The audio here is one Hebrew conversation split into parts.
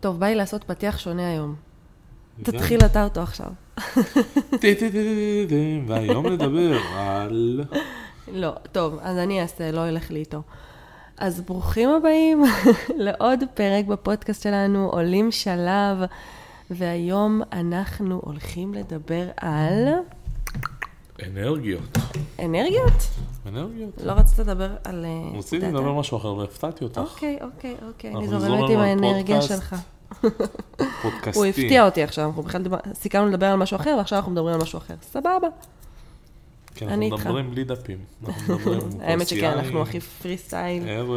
טוב, בא לי לעשות פתיח שונה היום. תתחיל אתה אותו עכשיו. והיום נדבר על... לא, טוב, אז אני אעשה, לא ילך לי איתו. אז ברוכים הבאים לעוד פרק בפודקאסט שלנו, עולים שלב, והיום אנחנו הולכים לדבר על אנרגיות. אנרגיות? אנרגיות. לא רצית לדבר על... אה, רציתי? לדבר על משהו אחר והפתעתי אותך. אוקיי, אוקיי, אוקיי, אני זורמת עם האנרגיה. שלך. פודקאסטי. הוא הפתיע אותי עכשיו, אנחנו בכלל סיכמנו לדבר על משהו אחר, ועכשיו אנחנו מדברים על משהו אחר. סבבה. כן, אנחנו. מדברים בלי דפים. האמת שכן, אנחנו הכי פרי סטייל. ערב,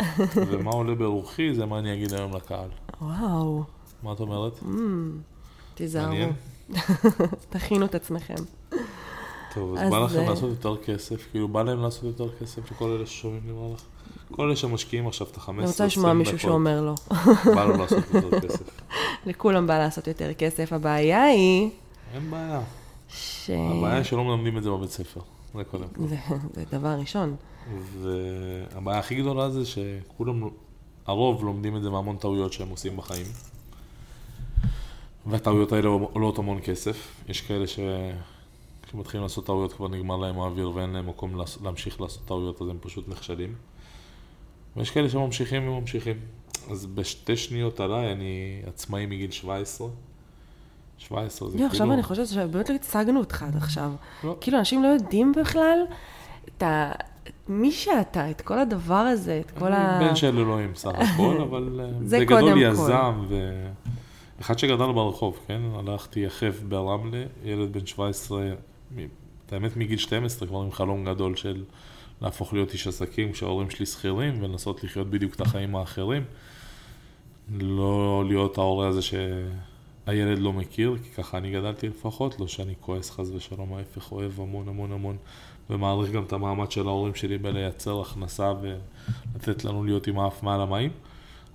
ומה עולה ברוחי זה מה אני אגיד היום לקהל. וואו, מה את אומרת? תיזהרו. מעניין? תכינו את עצמכם. טוב, אז אז בא לכם אה, לעשות יותר כסף? כאילו, בא להם לעשות יותר כסף לכל אלה ששומעים נראה לך? כל אלה שמשקיעים עכשיו את ה-15, 20 אני רוצה לשמוע מישהו שאומר לא. בא לו לעשות יותר כסף. לכולם בא לעשות יותר כסף. הבעיה היא אין בעיה. ש... הבעיה שלא מלמדים את זה בבית ספר. זה קודם כל. זה זה דבר ראשון. והבעיה הכי גדולה זה שכולם, הרוב לומדים את זה מהמון טעויות שהם עושים בחיים. והטעויות האלה עולות המון כסף. יש כאלה ש... כשמתחילים לעשות טעויות כבר נגמר להם האוויר ואין להם מקום להמשיך לעשות טעויות אז הם פשוט נכשלים. ויש כאלה שממשיכים וממשיכים. אז בשתי שניות עליי אני עצמאי מגיל 17. 17 זה לא, כאילו... עכשיו אני חושבת שבאמת לא הצגנו אותך עד עכשיו. לא. כאילו, אנשים לא יודעים בכלל את ה... מי שאתה, את כל הדבר הזה, את כל ה... אני בן של אלוהים סך הכל, אבל אה, זה בגדול. יזם, ואחד שגדל ברחוב, כן? הלכתי יחף ברמלה, ילד בן 17, מ- את האמת מגיל 12 כבר עם חלום גדול של להפוך להיות איש עסקים כשההורים שלי שכירים ולנסות לחיות בדיוק את החיים האחרים. לא להיות ההורה הזה שהילד לא מכיר, כי ככה אני גדלתי לפחות, לא שאני כועס חס ושלום, ההפך, אוהב המון המון המון, ומעריך גם את המאמץ של ההורים שלי בלייצר הכנסה ולתת לנו להיות עם האף מעל המים.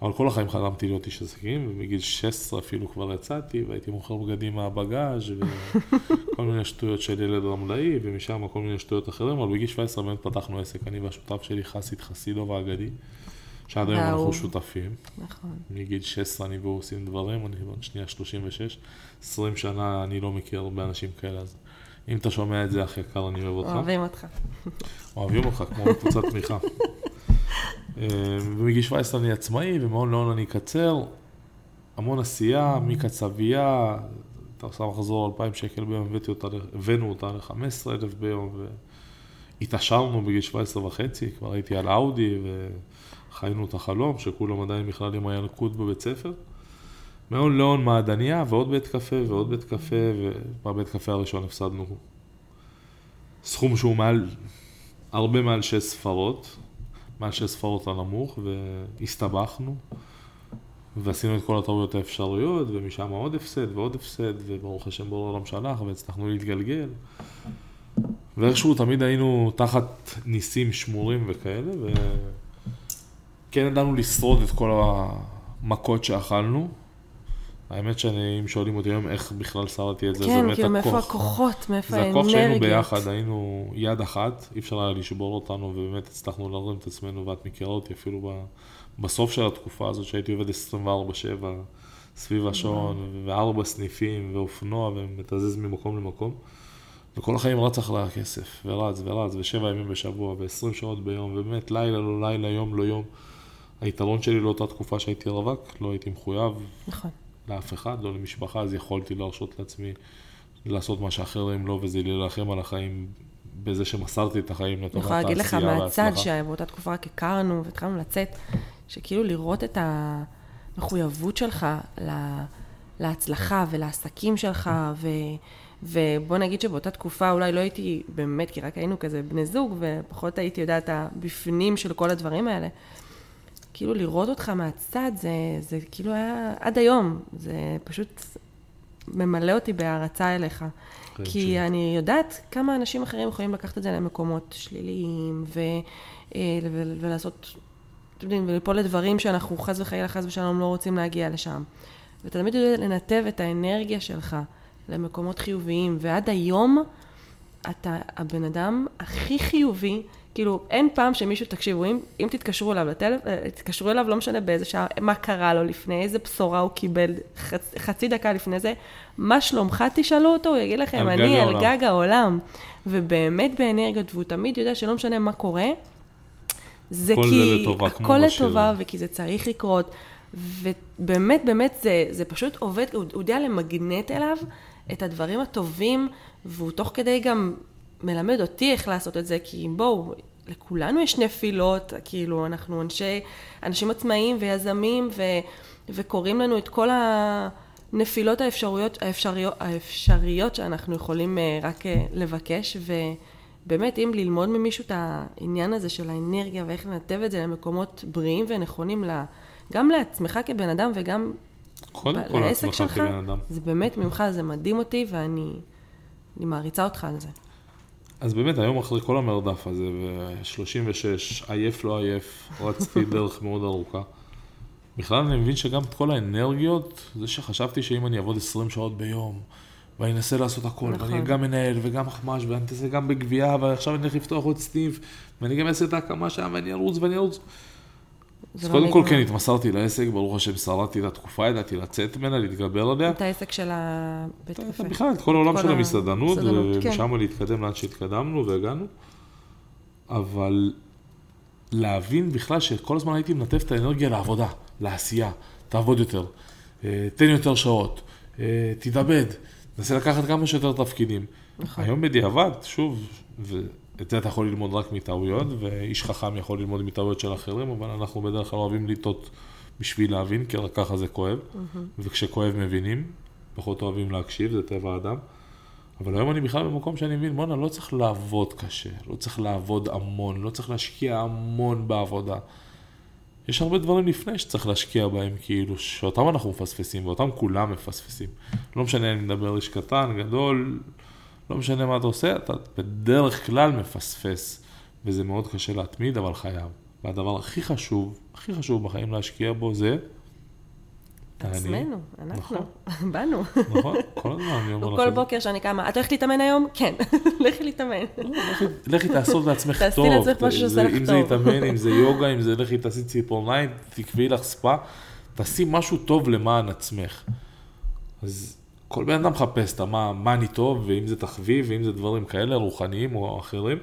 אבל כל החיים חלמתי להיות איש עסקים, ומגיל 16 אפילו כבר יצאתי, והייתי מוכר בגדים מהבגאז' וכל מיני שטויות של ילד רמלאי, ומשם כל מיני שטויות אחרים, אבל בגיל 17 באמת פתחנו עסק, אני והשותף שלי חסיד חסידוב האגדי, שעד היום אנחנו. שותפים. נכון. מגיל 16 אני והוא עושים דברים, אני עוד שנייה 36, 20 שנה אני לא מכיר הרבה אנשים כאלה, אז אם אתה שומע את זה, אח יקר, אני אוהב אותך. אוהבים אותך. אוהבים אותך, כמו בקבוצת תמיכה. אה, ומגיל 17 אני עצמאי, ומאוד לאון אני אקצר. המון עשייה, מקצבייה, אתה עושה מחזור 2,000 שקל ביום, אותה, הבאנו אותה ל-15,000 ביום, והתעשרנו בגיל 17 וחצי, כבר הייתי על אאודי, וחיינו את החלום, שכולם עדיין בכלל עם הילקוט בבית ספר. מהון לאון מעדניה, ועוד בית קפה, ועוד בית קפה, ובבית קפה הראשון הפסדנו סכום שהוא מעל, הרבה מעל שש ספרות, שש ספרות הנמוך, והסתבכנו, ועשינו את כל הטעויות האפשריות, ומשם עוד הפסד ועוד הפסד, וברוך השם בורא העולם שלח, והצלחנו להתגלגל. ואיכשהו תמיד היינו תחת ניסים שמורים וכאלה, וכן ידענו לשרוד את כל המכות שאכלנו. האמת שאני, אם שואלים אותי היום איך בכלל שרדתי את זה, זה כן, באמת כאילו, מאיפה הכוח. הכוחות, מאיפה זה הכוח שהיינו האנרגיות. ביחד, היינו יד אחת, אי אפשר היה לשבור אותנו, ובאמת הצלחנו להרים את עצמנו, ואת מכירה אותי אפילו ב, בסוף של התקופה הזאת, שהייתי עובד 24-7 סביב השעון, וארבע סניפים, ואופנוע, ומתזז ממקום למקום. וכל החיים רץ אחרי הכסף, ורץ ורץ, ושבע ימים בשבוע, ועשרים שעות ביום, ובאמת לילה לא לילה, יום לא יום. היתרון שלי לאותה תקופה שהייתי רווק, לא הייתי מחויב נכון. לאף אחד, לא למשפחה, אז יכולתי להרשות לעצמי לעשות מה שאחרים לא, וזה להילחם על החיים בזה שמסרתי את החיים אני לטובת יכולה להגיד לך העשייה מהצד, וההצלחה. שבאותה תקופה רק הכרנו והתחלנו לצאת, שכאילו לראות את המחויבות שלך להצלחה ולעסקים שלך, ו... ובוא נגיד שבאותה תקופה אולי לא הייתי באמת, כי רק היינו כזה בני זוג, ופחות הייתי יודעת הבפנים של כל הדברים האלה. כאילו לראות אותך מהצד, זה, זה כאילו היה עד היום, זה פשוט ממלא אותי בהערצה אליך. כן, כי ש- אני יודעת כמה אנשים אחרים יכולים לקחת את זה למקומות שליליים, ו, אה, ו, ולעשות, אתם יודעים, וליפול לדברים שאנחנו חס וחלילה, חס ושלום לא רוצים להגיע לשם. ואתה תמיד יודע לנתב את האנרגיה שלך למקומות חיוביים, ועד היום אתה הבן אדם הכי חיובי כאילו, אין פעם שמישהו, תקשיבו, אם, אם תתקשרו אליו לטלפון, תתקשרו אליו, לא משנה באיזה שעה, מה קרה לו לפני, איזה בשורה הוא קיבל, חצ, חצי דקה לפני זה, מה שלומך תשאלו אותו, הוא יגיד לכם, על גג אני על העולם." גג העולם. ובאמת באנרגיות, והוא תמיד יודע שלא משנה מה קורה, זה זה כי... לטובה, כמו הכל. לטובה, וכי זה צריך לקרות. ובאמת, באמת, זה, זה פשוט עובד, הוא, הוא יודע למגנט אליו את הדברים הטובים, והוא תוך כדי גם מלמד אותי איך לעשות את זה, כי בואו, לכולנו יש נפילות, כאילו, אנחנו אנשי, אנשים עצמאיים ויזמים, ו, וקוראים לנו את כל הנפילות האפשרויות, האפשריות, האפשריות שאנחנו יכולים אה, רק אה, לבקש, ובאמת, אם ללמוד ממישהו את העניין הזה של האנרגיה ואיך לנתב את זה למקומות בריאים ונכונים, לה, גם לעצמך כבן אדם וגם קודם ב- כל לעסק לעצמך שלך, כבן אדם. זה באמת ממך, זה מדהים אותי, ואני אני מעריצה אותך על זה. אז באמת, היום אחרי כל המרדף הזה, ו-36, עייף לא עייף, רצתי דרך מאוד ארוכה. בכלל אני מבין שגם את כל האנרגיות, זה שחשבתי שאם אני אעבוד 20 שעות ביום, ואני אנסה לעשות הכל, נכון. ואני גם מנהל וגם אחמ"ש, ואני אנסה גם בגבייה, ועכשיו אני הולך לפתוח עוד סניף, ואני גם אעשה את ההקמה שם, ואני ארוץ ואני ארוץ. אז לא קודם כל. כן, התמסרתי לעסק, ברוך השם שרדתי את התקופה, ידעתי לצאת ממנה, להתגבר עליה. את העסק של הבית קפה. בכלל, את כל העולם של המסעדנות, המסעדנות, כן. ומשם להתקדם לאן שהתקדמנו והגענו. אבל להבין בכלל שכל הזמן הייתי מנתב את האנרגיה לעבודה, לעשייה, תעבוד יותר, אה, תן יותר שעות, אה, תתאבד, תנסה לקחת כמה שיותר תפקידים. נכון. היום בדיעבד, שוב, ואת זה אתה יכול ללמוד רק מטעויות, ואיש חכם יכול ללמוד מטעויות של אחרים, אבל אנחנו בדרך כלל אוהבים לטעות בשביל להבין, כי רק ככה זה כואב, וכשכואב מבינים, פחות אוהבים להקשיב, זה טבע האדם. אבל היום אני בכלל במקום שאני מבין, בואנה, לא צריך לעבוד קשה, לא צריך לעבוד המון, לא צריך להשקיע המון בעבודה. יש הרבה דברים לפני שצריך להשקיע בהם, כאילו, שאותם אנחנו מפספסים, ואותם כולם מפספסים. לא משנה אם נדבר איש קטן, גדול, לא משנה מה אתה עושה, אתה בדרך כלל מפספס, וזה מאוד קשה להתמיד, אבל חייב. והדבר הכי חשוב, הכי חשוב בחיים להשקיע בו זה... עצמנו, אנחנו, נכון. באנו. נכון, כל הזמן אני אומר כל לכם. בוקר שאני קמה, את הולכת להתאמן היום? כן, לכי להתאמן. לכי- לכי תעשו לעצמך תעשי טוב. לעצמך משהו שעושה לך אם זה טוב. יתאמן, אם זה יוגה, אם זה לכי תעשי ציפורניים, תקבעי לך ספה, תעשי משהו טוב למען עצמך. אז כל בן אדם מחפש את מה, מה אני טוב, ואם זה תחביב, ואם זה דברים כאלה, רוחניים או אחרים.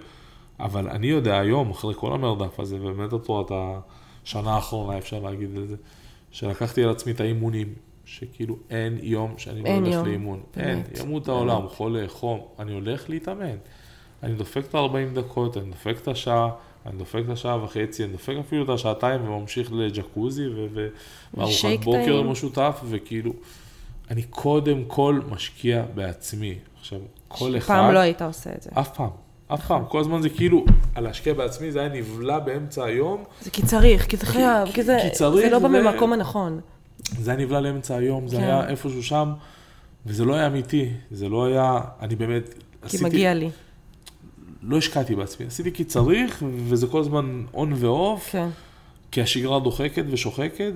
אבל אני יודע היום, אחרי כל המרדף הזה, ובאמת אותו, את השנה האחרונה, אפשר להגיד את זה, שלקחתי על עצמי את האימונים, שכאילו אין יום שאני לא אין הולך יום, לאימון. אין, באמת, ימות העולם, חולה, חום, אני הולך להתאמן. אני דופק את ה-40 דקות, אני דופק את השעה, אני דופק את השעה וחצי, אני דופק אפילו את השעתיים וממשיך לג'קוזי וארוחת בוקר. משותף, וכאילו, אני קודם כל משקיע בעצמי. עכשיו, כל אחד... פעם לא היית עושה את זה. אף פעם, אף פעם. כל הזמן זה כאילו, על להשקיע בעצמי, זה היה נבלע באמצע היום, זה כי צריך, כי זה חייב, כי זה כי צריך זה לא בא ו- ממקום הנכון. זה היה נבלע לאמצע היום, זה כן. היה איפשהו שם, וזה לא היה אמיתי, זה לא היה, אני באמת, כי מגיע לי. לא השקעתי בעצמי, עשיתי כי צריך, וזה כל הזמן און ואוף, כן. כי השגרה דוחקת ושוחקת,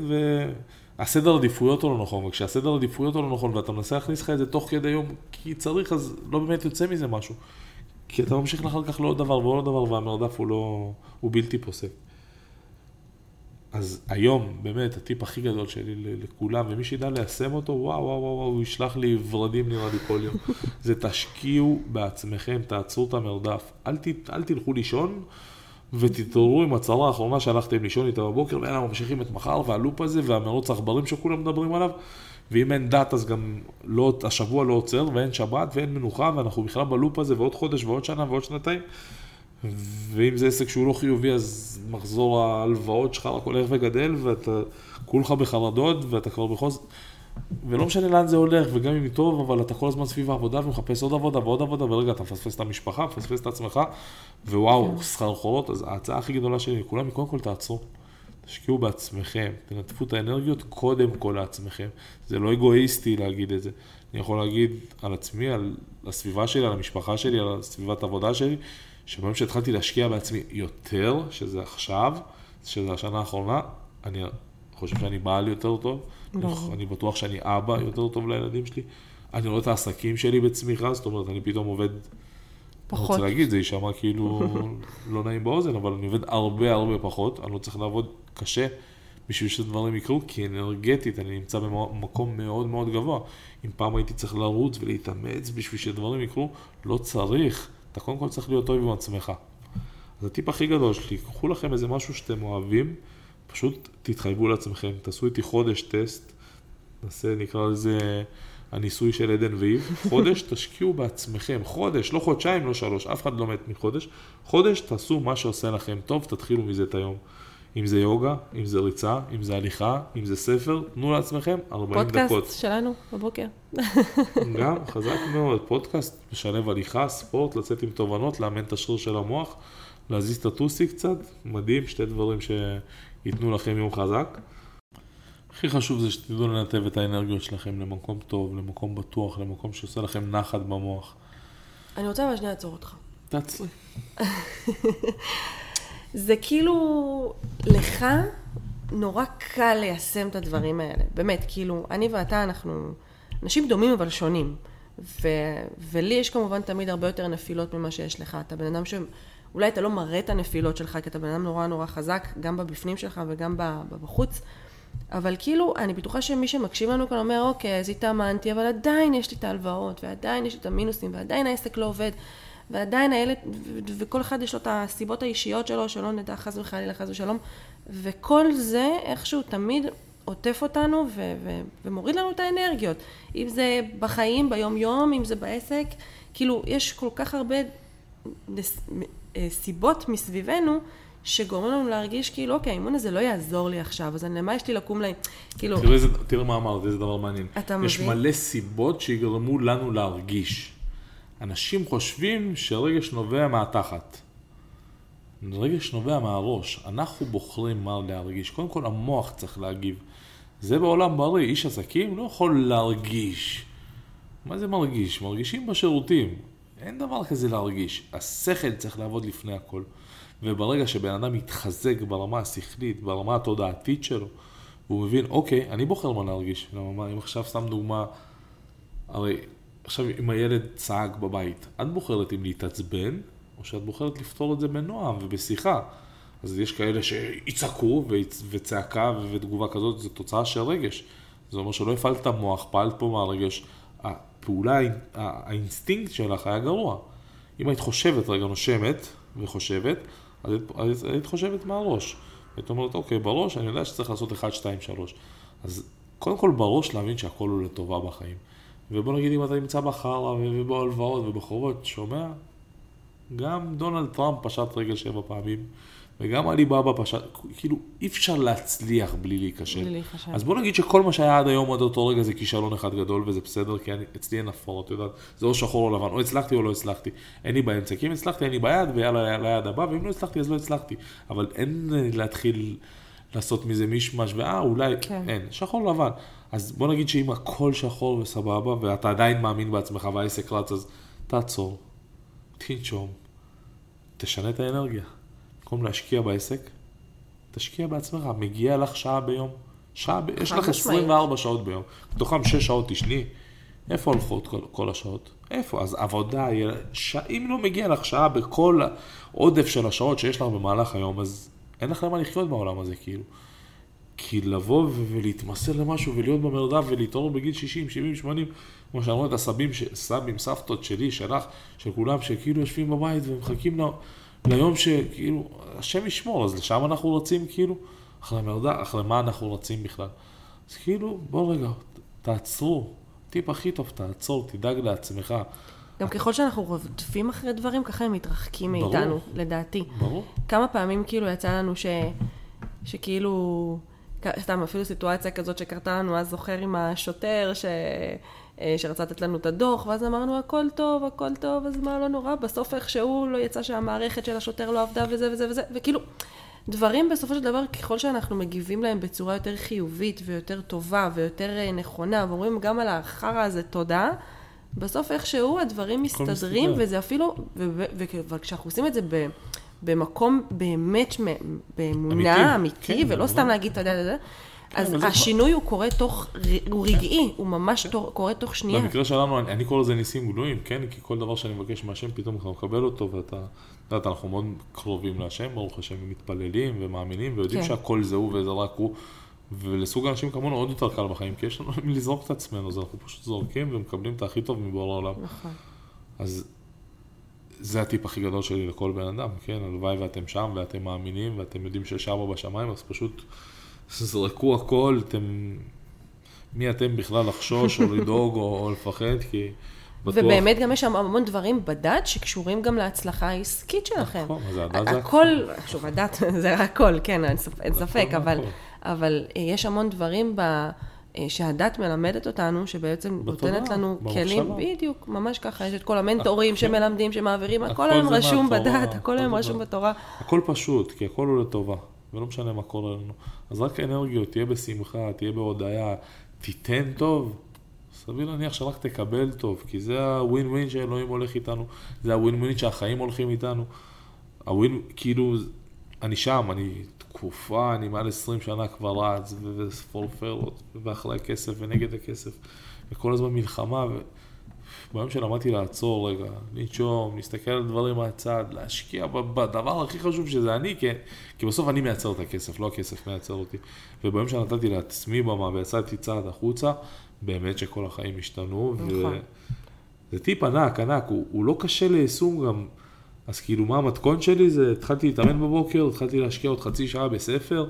והסדר עדיפויות הוא לא נכון, וכשהסדר עדיפויות הוא לא נכון, ואתה מנסה להכניס לך את זה תוך כדי יום, כי צריך, אז לא באמת יוצא מזה משהו. כי אתה ממשיך אחר כך לעוד דבר ועוד דבר, והמרדף הוא לא, הוא בלתי פוסק. אז היום, באמת, הטיפ הכי גדול שלי לכולם, ומי שידע ליישם אותו, וואו, וואו, וואו, וואו, הוא ישלח לי ורדים נראה לי כל יום. זה תשקיעו בעצמכם, תעצרו את המרדף. אל, ת, אל תלכו לישון ותתעוררו עם הצהרה האחרונה שהלכתם לישון איתה בבוקר, ויאללה, ממשיכים את מחר, והלופ הזה, והמרוץ העכברים שכולם מדברים עליו. ואם אין דת, אז גם לא, השבוע לא עוצר, ואין שבת, ואין מנוחה, ואנחנו בכלל בלופ הזה, ועוד חודש, ועוד שנה, ועוד שנתיים. ואם זה עסק שהוא לא חיובי, אז מחזור ההלוואות שלך רק הולך וגדל, ואתה כולך בחרדות, ואתה כבר בחוז... ולא משנה לאן זה הולך, וגם אם היא טוב, אבל אתה כל הזמן סביב העבודה ומחפש עוד עבודה ועוד עבודה, ורגע, אתה מפספס את המשפחה, מפספס את עצמך, ווואו, שכר חורות, אז ההצעה הכי גדולה שלי לכולם היא קודם כל תעצרו. תשקיעו בעצמכם, תנתפו את האנרגיות קודם כל לעצמכם. זה לא אגואיסטי להגיד את זה. אני יכול להגיד על עצמי, על הסביבה שלי, על המשפחה שלי, על סביבת העבודה שלי, שביום שהתחלתי להשקיע בעצמי יותר, שזה עכשיו, שזה השנה האחרונה, אני חושב שאני בעל יותר טוב. אני בטוח שאני אבא יותר טוב לילדים שלי, אני רואה את העסקים שלי בצמיחה, זאת אומרת, אני פתאום עובד פחות. אני רוצה להגיד, זה יישמע כאילו לא נעים באוזן, אבל אני עובד הרבה הרבה פחות, אני לא צריך לעבוד קשה בשביל שדברים יקרו, כי אנרגטית אני נמצא במקום מאוד מאוד גבוה. אם פעם הייתי צריך לרוץ ולהתאמץ בשביל שדברים יקרו, לא צריך. אתה קודם כל צריך להיות טוב עם עצמך. אז הטיפ הכי גדול שלי, קחו לכם איזה משהו שאתם אוהבים, פשוט תתחייבו לעצמכם, תעשו איתי חודש טסט, נעשה, נקרא לזה הניסוי של עדן ואיב, חודש תשקיעו בעצמכם, חודש, לא חודשיים, לא שלוש, אף אחד לא מת מחודש, חודש תעשו מה שעושה לכם טוב, תתחילו מזה את היום. אם זה יוגה, אם זה ריצה, אם זה הליכה, אם זה ספר, תנו לעצמכם 40 פודקאסט דקות. פודקאסט שלנו בבוקר. גם, חזק מאוד, פודקאסט משלב הליכה, ספורט, לצאת עם תובנות, לאמן את השריר של המוח, להזיז את הטוסי קצת, מדהים, שתי דברים שייתנו לכם יום חזק. הכי חשוב זה שתדעו לנתב את האנרגיות שלכם למקום טוב, למקום בטוח, למקום שעושה לכם נחת במוח. אני רוצה שנייה לעצור אותך. תעצרי. זה כאילו, לך נורא קל ליישם את הדברים האלה. באמת, כאילו, אני ואתה, אנחנו אנשים דומים אבל שונים. ו- ולי יש כמובן תמיד הרבה יותר נפילות ממה שיש לך. אתה בן אדם ש... אולי אתה לא מראה את הנפילות שלך, כי אתה בן אדם נורא נורא חזק, גם בבפנים שלך וגם בחוץ. אבל כאילו, אני בטוחה שמי שמקשיב לנו כאן אומר, אוקיי, אז התאמנתי, אבל עדיין יש לי את ההלוואות, ועדיין יש לי את המינוסים, ועדיין העסק לא עובד, ועדיין הילד, וכל אחד יש לו את הסיבות האישיות שלו, שלא נדע חס וחלילה, חס ושלום, וכל זה איכשהו תמיד עוטף אותנו ו- ו- ומוריד לנו את האנרגיות. אם זה בחיים, ביום-יום, אם זה בעסק, כאילו, יש כל כך הרבה סיבות מסביבנו, שגורמים לנו להרגיש כאילו, אוקיי, האימון הזה לא יעזור לי עכשיו, אז למה יש לי לקום להם? כאילו... תראו, איזה, תראו מה אמרת, איזה דבר מעניין. אתה יש מבין? מלא סיבות שיגרמו לנו להרגיש. אנשים חושבים שרגש נובע מהתחת. רגש נובע מהראש. אנחנו בוחרים מה להרגיש. קודם כל המוח צריך להגיב. זה בעולם בריא. איש עסקים לא יכול להרגיש. מה זה מרגיש? מרגישים בשירותים. אין דבר כזה להרגיש. השכל צריך לעבוד לפני הכל. וברגע שבן אדם מתחזק ברמה השכלית, ברמה התודעתית שלו, והוא מבין, אוקיי, אני בוחר מה להרגיש. למה, מה, אם עכשיו סתם דוגמה, הרי עכשיו אם הילד צעק בבית, את בוחרת אם להתעצבן, או שאת בוחרת לפתור את זה בנועם ובשיחה. אז יש כאלה שיצעקו, וצעקה ותגובה כזאת, זו תוצאה של רגש. זה אומר שלא הפעלת מוח, פעלת פה מהרגש. הפעולה, האינ- האינסטינקט שלך היה גרוע. אם היית חושבת רגע, נושמת וחושבת, אז היית, היית חושבת מהראש. היית אומרת, אוקיי, בראש אני יודע שצריך לעשות 1, 2, 3. אז קודם כל בראש להבין שהכל הוא לטובה בחיים. ובוא נגיד אם אתה נמצא בחרא ובהלוואות ובחובות, שומע? גם דונלד טראמפ פשט רגל שבע פעמים, וגם עלי בבא פשט, כאילו אי אפשר להצליח בלי להיכשל. בלי להיכשל. אז בוא נגיד שכל מה שהיה עד היום, עד אותו רגע, זה כישלון אחד גדול, וזה בסדר, כי אני, אצלי אין הפרעות, את יודעת, זה או שחור או לבן, או הצלחתי או לא הצלחתי. אין לי באמצע, כי אם הצלחתי, אין לי ביד, ויאללה, ליד הבא, ואם לא הצלחתי, אז לא הצלחתי. אבל אין להתחיל לעשות מזה מישמש, ואה, אולי, כן. אין, שחור לבן. אז בוא נגיד שאם הכל שחור וסבבה, ואתה עדיין מאמין בעצמך והעסק רץ, אז תעצור, תנשום, תשנה את האנרגיה. במקום להשקיע בעסק, תשקיע בעצמך, מגיע לך שעה ביום. שעה, ב... יש לך משמעית. 24 שעות ביום, מתוכם 6 שעות תשני. איפה הולכות כל, כל השעות? איפה? אז עבודה, ש... אם לא מגיע לך שעה בכל העודף של השעות שיש לך במהלך היום, אז אין לך למה לחיות בעולם הזה, כאילו. כי לבוא ולהתמסר למשהו ולהיות במרדף ולהתעורר בגיל 60, 70, 80, כמו שאמרו את הסבים, ש... סבים, סבתות שלי, שלך, של כולם, שכאילו יושבים בבית ומחכים ל... ליום שכאילו, השם ישמור, אז לשם אנחנו רצים כאילו, אחרי המרדף, אחרי מה אנחנו רצים בכלל. אז כאילו, בוא רגע, תעצרו, טיפ הכי טוב, תעצור, תדאג לעצמך. גם ככל שאנחנו רודפים אחרי דברים, ככה הם מתרחקים ברור. מאיתנו, לדעתי. ברור. כמה פעמים כאילו יצא לנו ש... שכאילו... סתם, אפילו סיטואציה כזאת שקרתה לנו, אז זוכר עם השוטר ש... אה, שרצה לתת לנו את הדוח, ואז אמרנו, הכל טוב, הכל טוב, אז מה, לא נורא, בסוף איכשהו לא יצא שהמערכת של השוטר לא עבדה וזה וזה וזה, וכאילו, דברים בסופו של דבר, ככל שאנחנו מגיבים להם בצורה יותר חיובית ויותר טובה ויותר אה, נכונה, ואומרים גם על החרא הזה תודה, בסוף איכשהו הדברים מסתדרים, מסתדר. וזה אפילו, וכשאנחנו עושים את זה ב... במקום באמת, באמונה, אמיתי, אמיתי, כן, ולא. סתם להגיד, אתה יודע, אז אבל זה- השינוי הוא קורה תוך, הוא רגעי, הוא ממש קורה תוך שנייה. במקרה שלנו, אני, קורא לזה ניסים גלויים, כן? כי כל דבר שאני מבקש מהשם, פתאום אתה מקבל אותו, ואתה, את יודעת, אנחנו מאוד קרובים להשם, ברוך השם, ומתפללים ומאמינים, ויודעים כן. שהכל זה הוא וזה רק הוא. ולסוג האנשים כמונו עוד יותר קל בחיים, כי יש לנו למי לזרוק את עצמנו, אז אנחנו פשוט זורקים ומקבלים את הכי טוב מבורא העולם. נכון. אז זה הטיפ הכי גדול שלי לכל בן אדם, כן? הלוואי ואתם שם ואתם מאמינים ואתם יודעים שיש אבא בשמיים, אז פשוט זרקו הכל, אתם... מי אתם בכלל לחשוש או לדאוג או, או לפחד, כי בטוח... ובאמת גם יש שם המון דברים בדת שקשורים גם להצלחה העסקית שלכם. נכון, אז הדת זה הכל, שוב, הדת זה הכל, כן, אין ספ- אין ספק, אבל. אבל אה, יש המון דברים ב... אה, שהדת מלמדת אותנו, שבעצם בתודעה, נותנת לנו במחשבה. כלים, בדיוק, ממש ככה, יש את כל המנטורים שמלמדים, שמעבירים, הכל היום זה רשום בדת, הכל היום זה רשום בתורה. הכל פשוט, כי הכל הוא לטובה, ולא משנה מה קורה לנו. אז רק אנרגיות, תהיה בשמחה, תהיה בהודיה, תיתן טוב. סביר להניח שרק תקבל טוב, כי זה הווין ווין שאלוהים הולך איתנו, זה הווין ווין שהחיים הולכים איתנו. הווין, כאילו, אני שם, אני תקופה, אני מעל 20 שנה כבר רץ, ו- וספורפר, ואחרי הכסף ונגד הכסף, וכל הזמן מלחמה, ו... ביום שלמדתי לעצור רגע, לנשום, להסתכל על דברים מהצד, להשקיע בדבר הכי חשוב שזה אני, כי, כי בסוף אני מייצר את הכסף, לא הכסף מייצר אותי. וביום שנתתי לעצמי במה ויצאתי צעד החוצה, באמת שכל החיים השתנו. נכון. זה טיפ ענק, ענק, הוא, הוא לא קשה ליישום גם. אז כאילו, מה המתכון שלי? זה התחלתי להתאמן בבוקר, התחלתי להשקיע עוד חצי שעה בספר,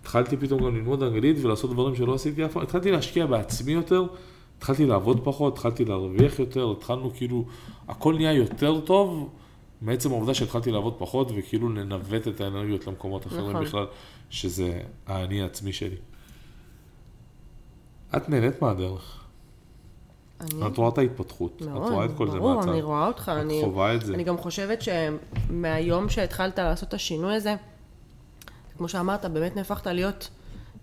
התחלתי פתאום גם ללמוד אנגלית ולעשות דברים שלא עשיתי אף פעם, התחלתי להשקיע בעצמי יותר, התחלתי לעבוד פחות, התחלתי להרוויח יותר, התחלנו כאילו, הכל נהיה יותר טוב מעצם העובדה שהתחלתי לעבוד פחות וכאילו לנווט את האנרגיות למקומות אחרים נכון. בכלל, שזה האני העצמי שלי. את נהנית מהדרך, אני- את רואה את ההתפתחות, את מאוד, רואה את כל זה ברור, מהצד, אני רואה אותך, את אני... חווה את זה. אני גם חושבת שמהיום שהתחלת לעשות את השינוי הזה, כמו שאמרת, באמת נהפכת להיות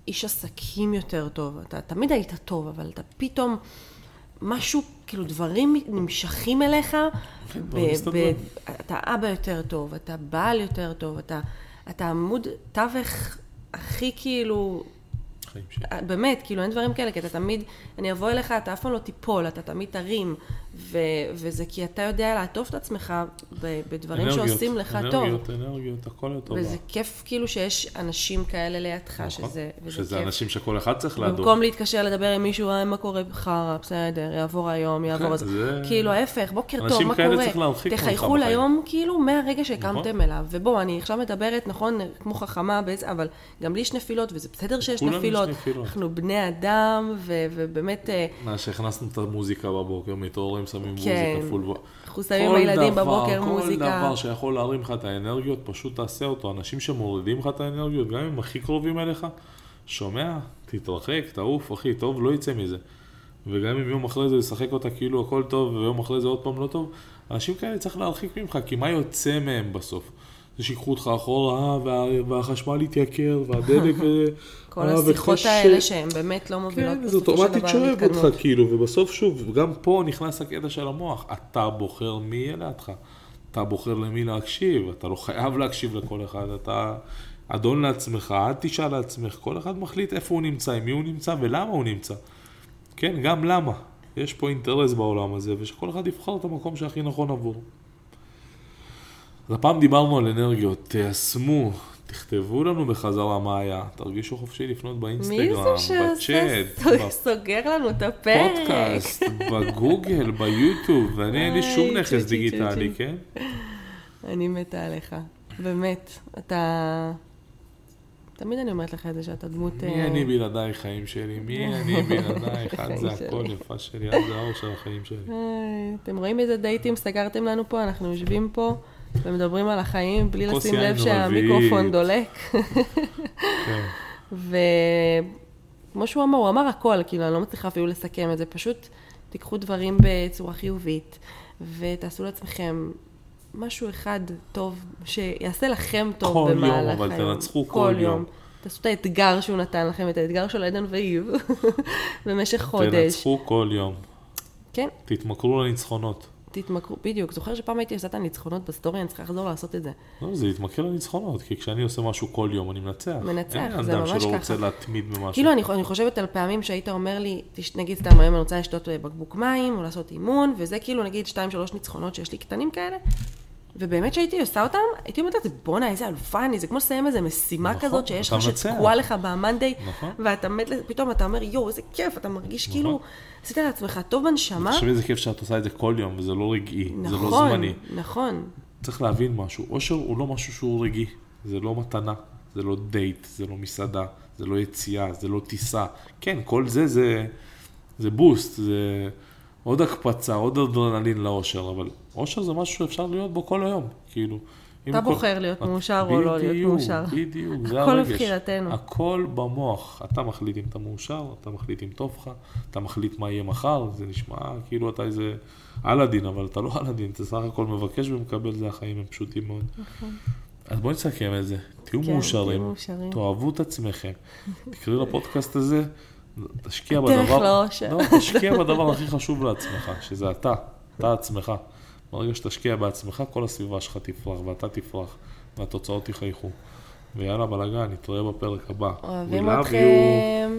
איש עסקים יותר טוב. אתה תמיד היית טוב, אבל אתה פתאום, משהו, כאילו דברים נמשכים אליך, דברים מסתדרים. אתה אבא יותר טוב, אתה בעל יותר טוב, אתה, אתה עמוד תווך הכי כאילו שלי. באמת, כאילו אין דברים כאלה, כי אתה תמיד, אני אבוא אליך, אתה אף פעם לא תיפול, אתה תמיד תרים, ו, וזה כי אתה יודע לעטוף את עצמך ב, בדברים אנרגיות, שעושים לך טוב. אנרגיות, אנרגיות, הכל לטובה. וזה כיף כאילו שיש אנשים כאלה לידך, נכון. שזה, וזה שזה כיף. אנשים שכל אחד צריך לעדור. במקום להתקשר לדבר עם מישהו, אה, מה קורה חרא, בסדר, יעבור היום, יעבור כן, את זה. זה- כאילו ההפך, בוקר טוב, אנשים מה כאלה קורה? צריך להרחיק תחייכו. ליום, כאילו, מהרגע שהקמתם נכון. אליו. ובואו, אני עכשיו מדברת, נכון, כמו חכמה, באיזה- אבל גם לי יש נפילות, וזה בסדר שיש לכולנו יש נפילות. נפילות. אנחנו בני אדם, ו- ובאמת, אה, מה שהכנסנו את המוזיקה בבוקר, מתעוררים שמים כן. מוזיקה פול. אנחנו שמים כל לילדים בבוקר כל מוזיקה. דבר שיכול להרים לך את האנרגיות, פשוט תעשה אותו. אנשים שמורידים לך את האנרגיות, גם אם הם הכי קרובים אליך, שומע, תתרחק, תעוף, אחי, טוב, לא יצא מזה. וגם אם יום אחרי זה ישחק אותה כאילו הכל טוב, ויום אחרי זה עוד פעם לא טוב, אנשים כאלה צריך להרחיק ממך, כי מה יוצא מהם בסוף? זה שיקחו אותך אחורה, וה, והחשמל התייקר, והדלק... אה, כל אה, השיחות וקשה. האלה שהן באמת לא מובילות כן, זה בסופו של אוטומטית דבר שואב להתקדמות. אותך כאילו, ובסוף שוב, גם פה נכנס הקטע של המוח, אתה בוחר מי יהיה לידך, אתה בוחר למי להקשיב, אתה לא חייב להקשיב לכל אחד, אתה אדון לעצמך, אל תשאל לעצמך, כל אחד מחליט איפה הוא נמצא, עם מי הוא נמצא ולמה הוא נמצא. כן, גם למה. יש פה אינטרס בעולם הזה, ושכל אחד יבחר את המקום שהכי נכון עבור. אז הפעם דיברנו על אנרגיות, תיישמו, תכתבו לנו בחזרה מה היה, תרגישו חופשי לפנות באינסטגרם, בצ'אט, סוגר לנו את הפרק? בפודקאסט, בגוגל, ביוטיוב, ואני אין לי שום נכס דיגיטלי. כן? אני מתה עליך, באמת. אתה... תמיד אני אומרת לך את זה שאתה דמות... מי אה, אני בלעדייך חיים שלי? מי אני בלעדייך? את זה. הכל יפה שלי, את זה האור של החיים שלי. אתם רואים איזה דייטים סגרתם לנו פה? אנחנו יושבים פה ומדברים על החיים בלי לשים לב. שהמיקרופון דולק. כן. וכמו שהוא אמר, הוא אמר הכל, כאילו, אני לא מצליחה אפילו לסכם את זה, פשוט תיקחו דברים בצורה חיובית, ותעשו לעצמכם משהו אחד טוב, שיעשה לכם טוב כל יום, במהלך אבל היום. תנצחו כל יום. תעשו את האתגר שהוא נתן לכם, את האתגר של עדן ואיב, במשך חודש. תנצחו כל יום. כן, תתמכרו לניצחונות. תתמכרו, בדיוק. זוכר שפעם הייתי עושה את הניצחונות בסטורי, אני צריכה לחזור לעשות את זה. לא, זה להתמקד לניצחונות, כי כשאני עושה משהו כל יום, אני מנצח. מנצח, אין זה אדם ממש שלא ככה. רוצה להתמיד במשהו. כאילו, אני, אני חושבת על פעמים שהיית אומר לי, נגיד סתם היום אני רוצה לשתות אה, בקבוק מים, או לעשות אימון, וזה כאילו נגיד שתיים, שלוש ניצחונות שיש לי קטנים כאלה, ובאמת שהייתי עושה אותם, הייתי אומרת לזה, בואנה, איזה אלופה אני, זה כמו לסיים איזה משימה נכון, כזאת שיש לך. שתקועה לך במאנדיי, נכון. ואתה מת, פתאום אתה אומר, יואו, איזה כיף, אתה מרגיש כאילו, עשית לעצמך טוב בנשמה. תחשבי איזה כיף שאת עושה את זה כל יום, וזה לא רגעי, זה לא נכון, זמני. נכון. צריך להבין משהו, אושר הוא לא משהו שהוא רגעי, זה לא מתנה, זה לא דייט, זה לא מסעדה, זה לא יציאה, זה לא טיסה. כן, כל זה זה, זה בוסט, זה עוד הקפצה, עוד אדרנלין לאושר, אבל אושר זה משהו שאפשר להיות בו כל היום, כאילו. אתה כל- בוחר להיות את- מאושר או לא להיות בדיוק, מאושר. בדיוק, זה הכל הרגש. לבחירתנו. הכל במוח. אתה מחליט אם אתה מאושר, אתה מחליט אם טוב לך, אתה מחליט מה יהיה מחר, זה נשמע כאילו אתה איזה אלאדין, אבל אתה לא אלאדין, אתה סך הכל מבקש ומקבל, זה החיים הם פשוטים מאוד. אז בואי נסכם את זה, תהיו כן, מאושרים, מאושרים. תאהבו את עצמכם, תקראי לפודקאסט הזה, תשקיע דרך בדבר, לאושר. לא, תשקיע בדבר הכי חשוב לעצמך, שזה אתה, אתה עצמך. ברגע שתשקיע בעצמך, כל הסביבה שלך תפרח, ואתה תפרח, והתוצאות יחייכו. ויאללה בלאגן, נתראה בפרק הבא. אוהבים. אתכם.